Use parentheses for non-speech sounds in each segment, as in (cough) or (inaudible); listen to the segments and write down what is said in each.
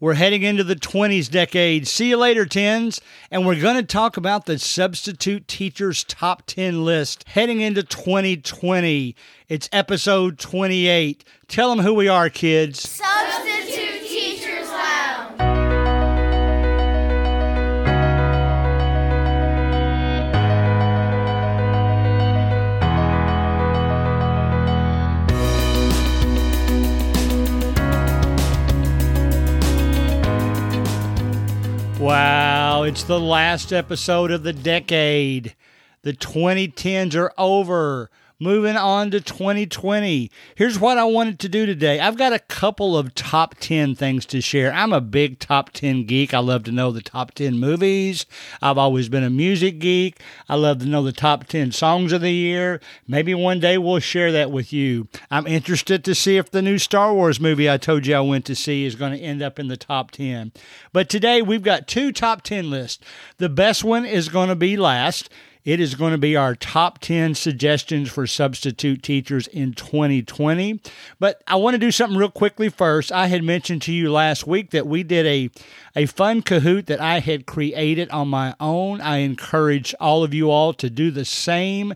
We're heading into the 20s decade. See you later, tens. And we're going to talk about the substitute teachers top 10 list heading into 2020. It's episode 28. Tell them who we are, kids. Substitute Wow, it's the last episode of the decade. The 2010s are over. Moving on to 2020. Here's what I wanted to do today. I've got a couple of top 10 things to share. I'm a big top 10 geek. I love to know the top 10 movies. I've always been a music geek. I love to know the top 10 songs of the year. Maybe one day we'll share that with you. I'm interested to see if the new Star Wars movie I told you I went to see is going to end up in the top 10. But today we've got two top 10 lists. The best one is going to be last. It is going to be our top 10 suggestions for substitute teachers in 2020. But I want to do something real quickly first. I had mentioned to you last week that we did a, a fun Kahoot that I had created on my own. I encourage all of you all to do the same.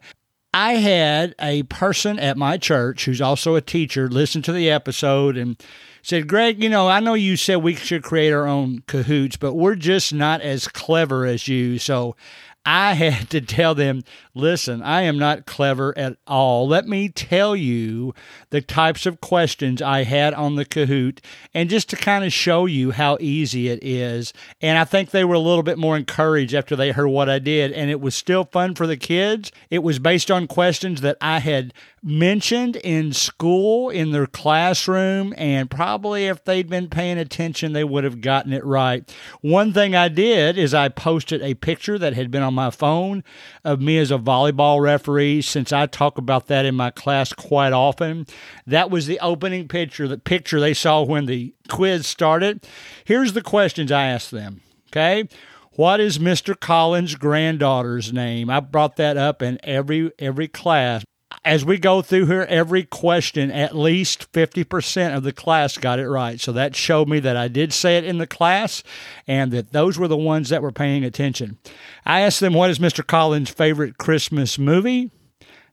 I had a person at my church who's also a teacher listen to the episode and said, Greg, you know, I know you said we should create our own Kahoots, but we're just not as clever as you. So I had to tell them, listen, I am not clever at all. Let me tell you the types of questions I had on the Kahoot and just to kind of show you how easy it is. And I think they were a little bit more encouraged after they heard what I did. And it was still fun for the kids. It was based on questions that I had mentioned in school in their classroom and probably if they'd been paying attention they would have gotten it right one thing i did is i posted a picture that had been on my phone of me as a volleyball referee since i talk about that in my class quite often that was the opening picture the picture they saw when the quiz started here's the questions i asked them okay what is Mr. Collins' granddaughter's name? I brought that up in every every class as we go through here, every question, at least 50% of the class got it right. So that showed me that I did say it in the class and that those were the ones that were paying attention. I asked them, What is Mr. Collins' favorite Christmas movie?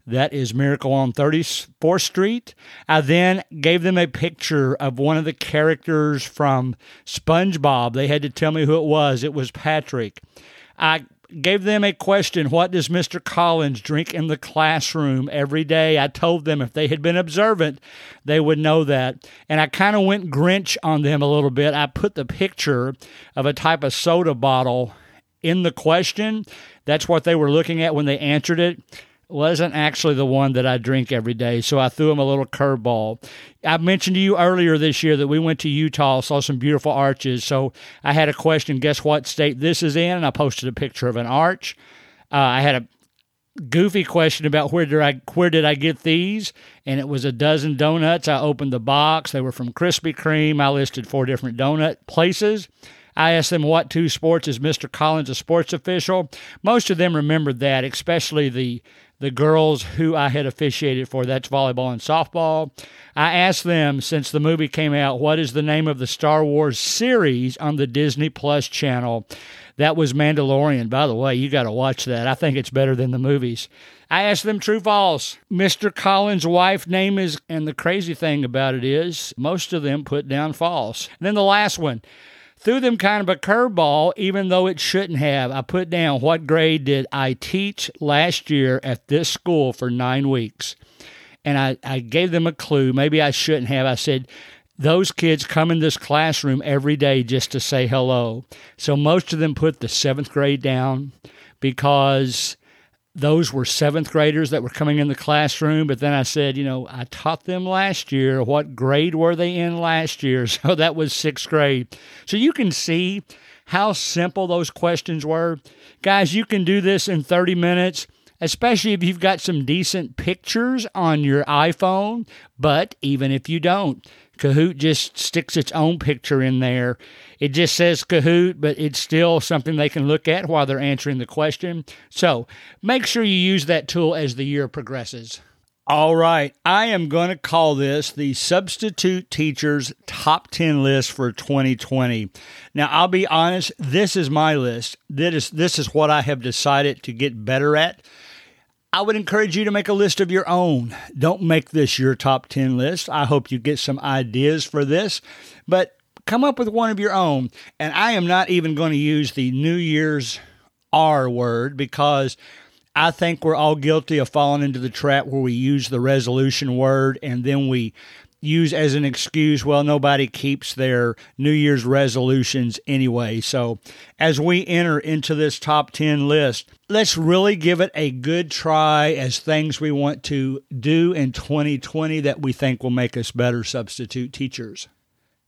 That is Miracle on 34th Street. I then gave them a picture of one of the characters from SpongeBob. They had to tell me who it was. It was Patrick. I gave them a question What does Mr. Collins drink in the classroom every day? I told them if they had been observant, they would know that. And I kind of went Grinch on them a little bit. I put the picture of a type of soda bottle in the question. That's what they were looking at when they answered it wasn't actually the one that I drink every day, so I threw him a little curveball. I mentioned to you earlier this year that we went to Utah, saw some beautiful arches. So I had a question guess what state this is in? And I posted a picture of an arch. Uh, I had a goofy question about where did I where did I get these? And it was a dozen donuts. I opened the box. They were from Krispy Kreme. I listed four different donut places. I asked them what two sports is Mr. Collins a sports official. Most of them remembered that, especially the the girls who I had officiated for. That's volleyball and softball. I asked them, since the movie came out, what is the name of the Star Wars series on the Disney Plus channel? That was Mandalorian. By the way, you got to watch that. I think it's better than the movies. I asked them true false. Mr. Collins' wife name is, and the crazy thing about it is, most of them put down false. And then the last one threw them kind of a curveball, even though it shouldn't have. I put down what grade did I teach last year at this school for nine weeks. And I, I gave them a clue. Maybe I shouldn't have. I said, those kids come in this classroom every day just to say hello. So most of them put the seventh grade down because those were seventh graders that were coming in the classroom. But then I said, you know, I taught them last year. What grade were they in last year? (laughs) So that was sixth grade. So you can see how simple those questions were. Guys, you can do this in 30 minutes especially if you've got some decent pictures on your iPhone. But even if you don't, Kahoot just sticks its own picture in there. It just says Kahoot, but it's still something they can look at while they're answering the question. So make sure you use that tool as the year progresses. All right, I am going to call this the Substitute Teachers Top 10 list for 2020. Now, I'll be honest, this is my list. This is, this is what I have decided to get better at. I would encourage you to make a list of your own. Don't make this your top 10 list. I hope you get some ideas for this, but come up with one of your own. And I am not even going to use the New Year's R word because I think we're all guilty of falling into the trap where we use the resolution word and then we use as an excuse, well, nobody keeps their New Year's resolutions anyway. So, as we enter into this top 10 list, let's really give it a good try as things we want to do in 2020 that we think will make us better substitute teachers.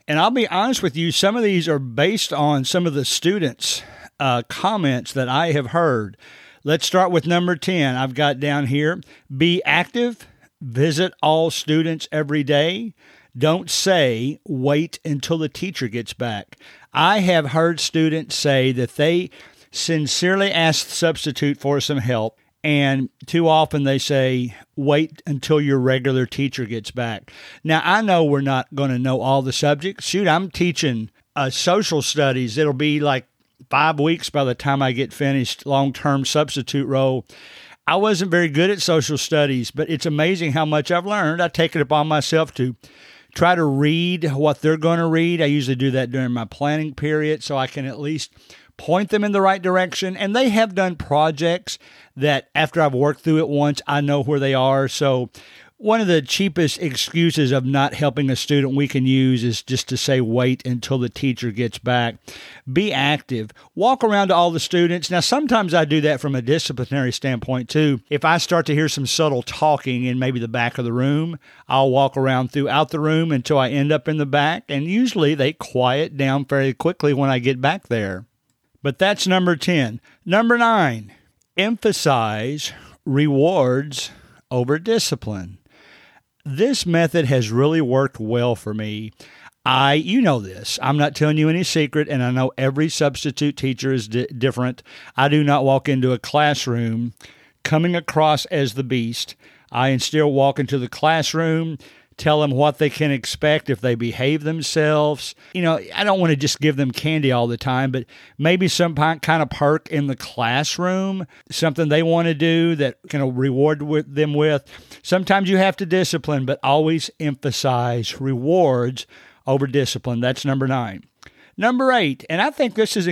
And I'll be honest with you, some of these are based on some of the students' uh, comments that I have heard. Let's start with number 10. I've got down here be active, visit all students every day. Don't say, wait until the teacher gets back. I have heard students say that they sincerely ask the substitute for some help, and too often they say, wait until your regular teacher gets back. Now, I know we're not going to know all the subjects. Shoot, I'm teaching uh, social studies. It'll be like five weeks by the time I get finished long term substitute role. I wasn't very good at social studies, but it's amazing how much I've learned. I take it upon myself to try to read what they're going to read. I usually do that during my planning period so I can at least point them in the right direction. And they have done projects that after I've worked through it once, I know where they are. So one of the cheapest excuses of not helping a student we can use is just to say wait until the teacher gets back. Be active. Walk around to all the students. Now, sometimes I do that from a disciplinary standpoint too. If I start to hear some subtle talking in maybe the back of the room, I'll walk around throughout the room until I end up in the back, and usually they quiet down fairly quickly when I get back there. But that's number 10. Number 9, emphasize rewards over discipline this method has really worked well for me. I, you know this. I'm not telling you any secret, and I know every substitute teacher is di- different. I do not walk into a classroom coming across as the beast. I instead walk into the classroom tell them what they can expect if they behave themselves. You know, I don't want to just give them candy all the time, but maybe some kind of perk in the classroom, something they want to do that can reward with them with. Sometimes you have to discipline, but always emphasize rewards over discipline. That's number nine. Number eight, and I think this is,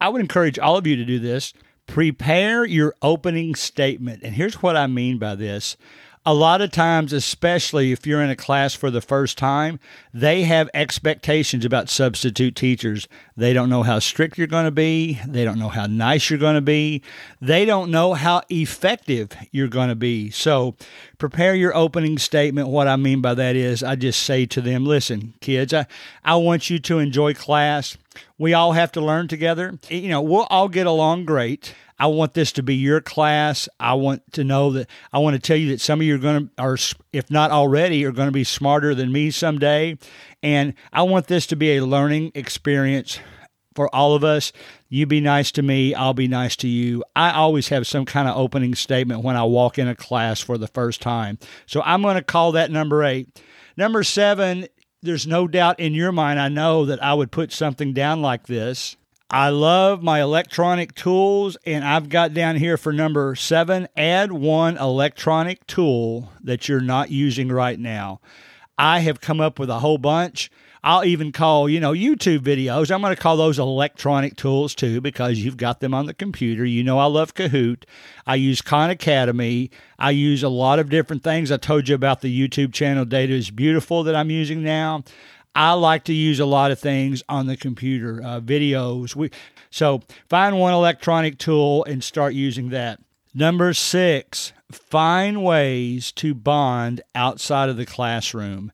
I would encourage all of you to do this. Prepare your opening statement. And here's what I mean by this a lot of times, especially if you're in a class for the first time, they have expectations about substitute teachers. They don't know how strict you're going to be. They don't know how nice you're going to be. They don't know how effective you're going to be. So, prepare your opening statement. What I mean by that is, I just say to them, listen, kids, I, I want you to enjoy class. We all have to learn together. You know, we'll all get along great. I want this to be your class. I want to know that I want to tell you that some of you are going to, are if not already, are going to be smarter than me someday. And I want this to be a learning experience for all of us. You be nice to me, I'll be nice to you. I always have some kind of opening statement when I walk in a class for the first time. So I'm going to call that number eight. Number seven, there's no doubt in your mind, I know that I would put something down like this. I love my electronic tools, and I've got down here for number seven add one electronic tool that you're not using right now. I have come up with a whole bunch. I'll even call, you know, YouTube videos. I'm going to call those electronic tools too because you've got them on the computer. You know, I love Kahoot. I use Khan Academy. I use a lot of different things. I told you about the YouTube channel Data is Beautiful that I'm using now. I like to use a lot of things on the computer, uh, videos. We, so find one electronic tool and start using that. Number six, find ways to bond outside of the classroom.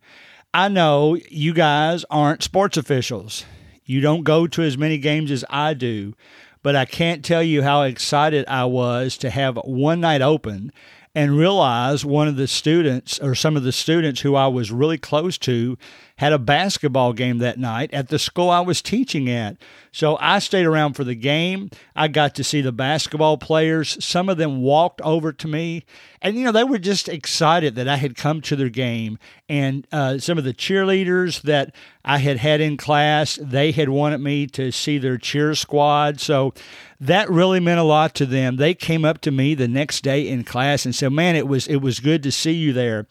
I know you guys aren't sports officials. You don't go to as many games as I do, but I can't tell you how excited I was to have one night open and realize one of the students or some of the students who I was really close to had a basketball game that night at the school I was teaching at. So I stayed around for the game. I got to see the basketball players. Some of them walked over to me, and you know they were just excited that I had come to their game. And uh, some of the cheerleaders that I had had in class, they had wanted me to see their cheer squad. So that really meant a lot to them. They came up to me the next day in class and said, "Man, it was it was good to see you there."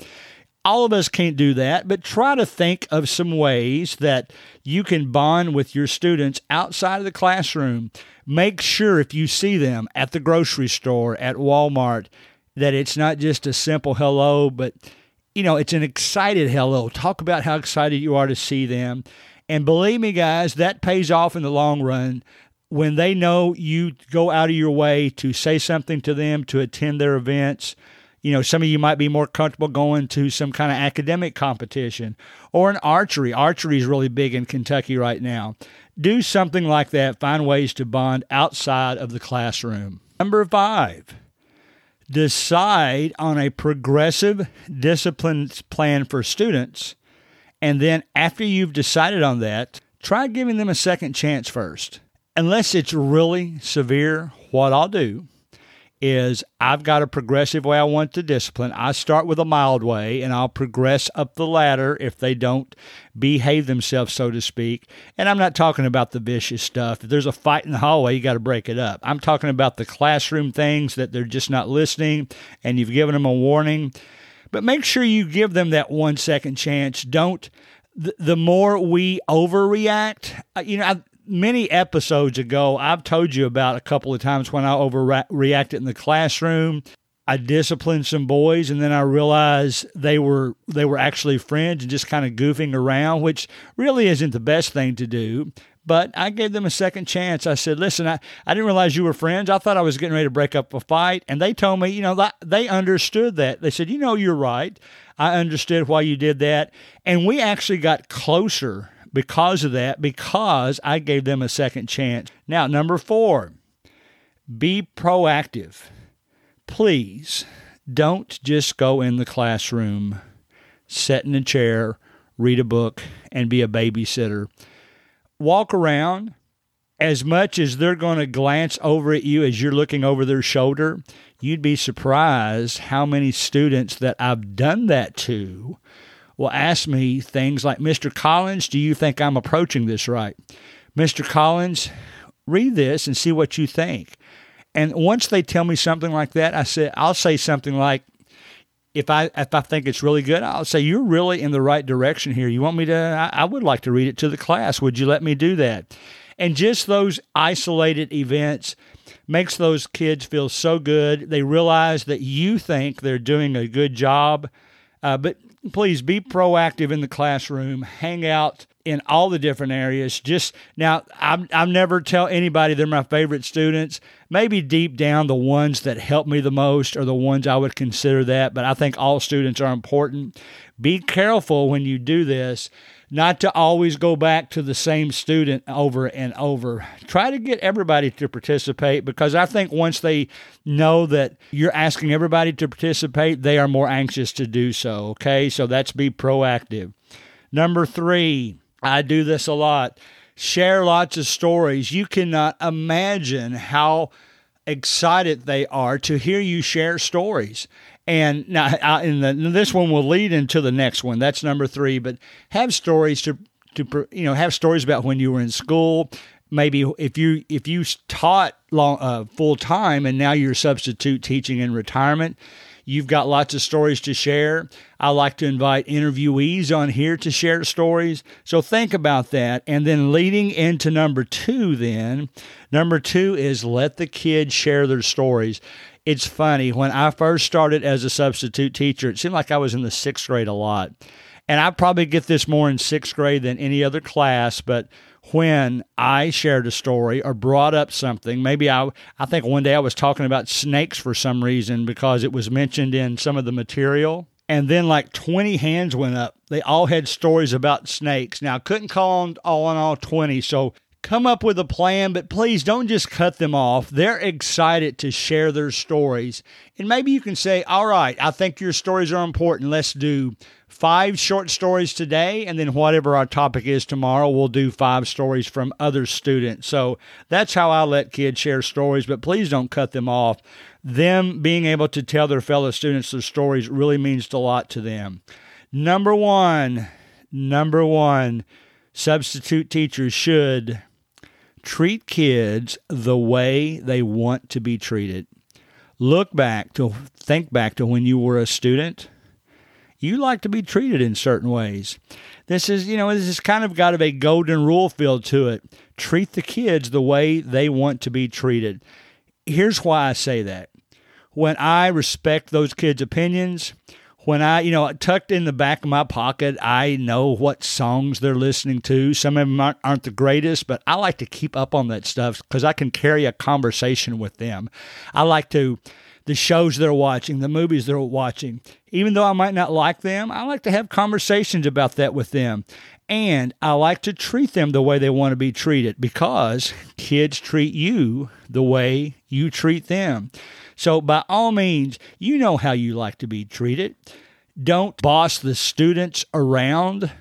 All of us can't do that, but try to think of some ways that you can bond with your students outside of the classroom. Make sure if you see them at the grocery store, at Walmart, that it's not just a simple hello, but you know, it's an excited hello. Talk about how excited you are to see them. And believe me, guys, that pays off in the long run when they know you go out of your way to say something to them, to attend their events you know, some of you might be more comfortable going to some kind of academic competition or an archery. Archery is really big in Kentucky right now. Do something like that. Find ways to bond outside of the classroom. Number five, decide on a progressive discipline plan for students. And then after you've decided on that, try giving them a second chance first. Unless it's really severe, what I'll do is I've got a progressive way I want to discipline. I start with a mild way and I'll progress up the ladder if they don't behave themselves, so to speak. And I'm not talking about the vicious stuff. If there's a fight in the hallway, you got to break it up. I'm talking about the classroom things that they're just not listening and you've given them a warning. But make sure you give them that one second chance. Don't the, more we overreact, uh, you know, many episodes ago, I've told you about a couple of times when I overreacted in the classroom. I disciplined some boys, and then I realized they were they were actually friends and just kind of goofing around, which really isn't the best thing to do. But I gave them a second chance. I said, "Listen, I, I didn't realize you were friends. I thought I was getting ready to break up a fight." And they told me, you know, they understood that. They said, "You know, you're right. I understood why you did that." And we actually got closer because of that, because I gave them a second chance. Now, number four, be proactive. Please don't just go in the classroom, sit in a chair, read a book, and be a babysitter. Walk around. As much as they're going to glance over at you as you're looking over their shoulder, you'd be surprised how many students that I've done that to will ask me things like, Mr. Collins, do you think I'm approaching this right? Mr. Collins, read this and see what you think. And once they tell me something like that, I say I'll say something like, if I if I think it's really good, I'll say you're really in the right direction here. You want me to? I, I would like to read it to the class. Would you let me do that? And just those isolated events makes those kids feel so good. They realize that you think they're doing a good job, uh, but please be proactive in the classroom, hang out in all the different areas. Just now, I'm, I'm never tell anybody they're my favorite students. Maybe deep down, the ones that help me the most are the ones I would consider that, but I think all students are important. Be careful when you do this not to always go back to the same student over and over. Try to get everybody to participate because I think once they know that you're asking everybody to participate, they are more anxious to do so. Okay, so that's be proactive. Number three, I do this a lot. Share lots of stories. You cannot imagine how excited they are to hear you share stories. And now, in the, this one will lead into the next one. That's number three. But have stories to to you know have stories about when you were in school. Maybe if you if you taught long uh, full time and now you're substitute teaching in retirement, You've got lots of stories to share. I like to invite interviewees on here to share stories. So think about that. And then leading into number two, then, number two is let the kids share their stories. It's funny. When I first started as a substitute teacher, it seemed like I was in the sixth grade a lot. And I probably get this more in sixth grade than any other class, but when I shared a story or brought up something. Maybe I, I think one day I was talking about snakes for some reason because it was mentioned in some of the material. And then like 20 hands went up. They all had stories about snakes. Now I couldn't call on all in all 20. So come up with a plan, but please don't just cut them off. They're excited to share their stories. And maybe you can say, All right, I think your stories are important. Let's do five short stories today, and then whatever our topic is tomorrow, we'll do five stories from other students. So that's how I let kids share stories, but please don't cut them off. Them being able to tell their fellow students their stories really means a lot to them. Number one, number one, substitute teachers should treat kids the way they want to be treated. Look back to think back to when you were a student you like to be treated in certain ways. This is, you know, this has kind of got a golden rule feel to it. Treat the kids the way they want to be treated. Here's why I say that. When I respect those kids' opinions, when I, you know, tucked in the back of my pocket, I know what songs they're listening to. Some of them aren't, aren't the greatest, but I like to keep up on that stuff because I can carry a conversation with them. I like to the shows they're watching, the movies they're watching. Even though I might not like them, I like to have conversations about that with them. And I like to treat them the way they want to be treated because kids treat you the way you treat them. So, by all means, you know how you like to be treated. Don't boss the students around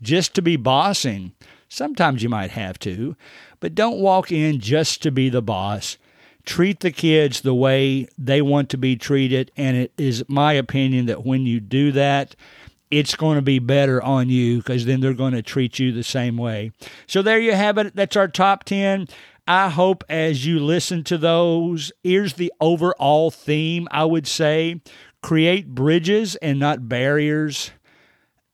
just to be bossing. Sometimes you might have to, but don't walk in just to be the boss treat the kids the way they want to be treated. And it is my opinion that when you do that, it's going to be better on you because then they're going to treat you the same way. So there you have it. That's our top 10. I hope as you listen to those, here's the overall theme I would say create bridges and not barriers.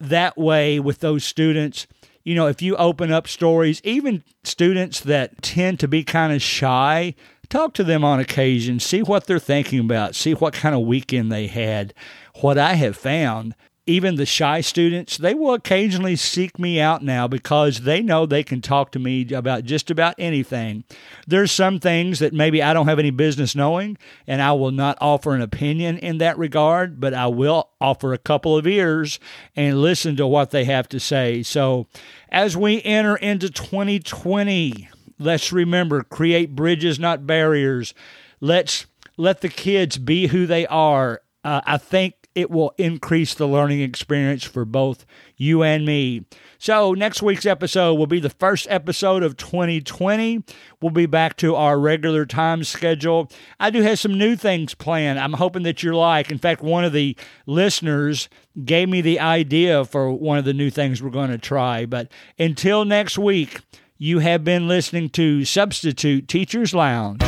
That way, with those students, you know, if you open up stories, even students that tend to be kind of shy, Talk to them on occasion, see what they're thinking about, see what kind of weekend they had. What I have found, even the shy students, they will occasionally seek me out now because they know they can talk to me about just about anything. There's some things that maybe I don't have any business knowing, and I will not offer an opinion in that regard, but I will offer a couple of ears and listen to what they have to say. So, as we enter into 2020, let's remember create bridges, not barriers. Let's let the kids be who they are. Uh, I think it will increase the learning experience for both you and me. So, next week's episode will be the first episode of 2020. We'll be back to our regular time schedule. I do have some new things planned. I'm hoping that you're like. In fact, one of the listeners gave me the idea for one of the new things we're going to try. But until next week, you have been listening to Substitute Teachers Lounge.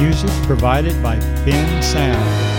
Music provided by Bensound.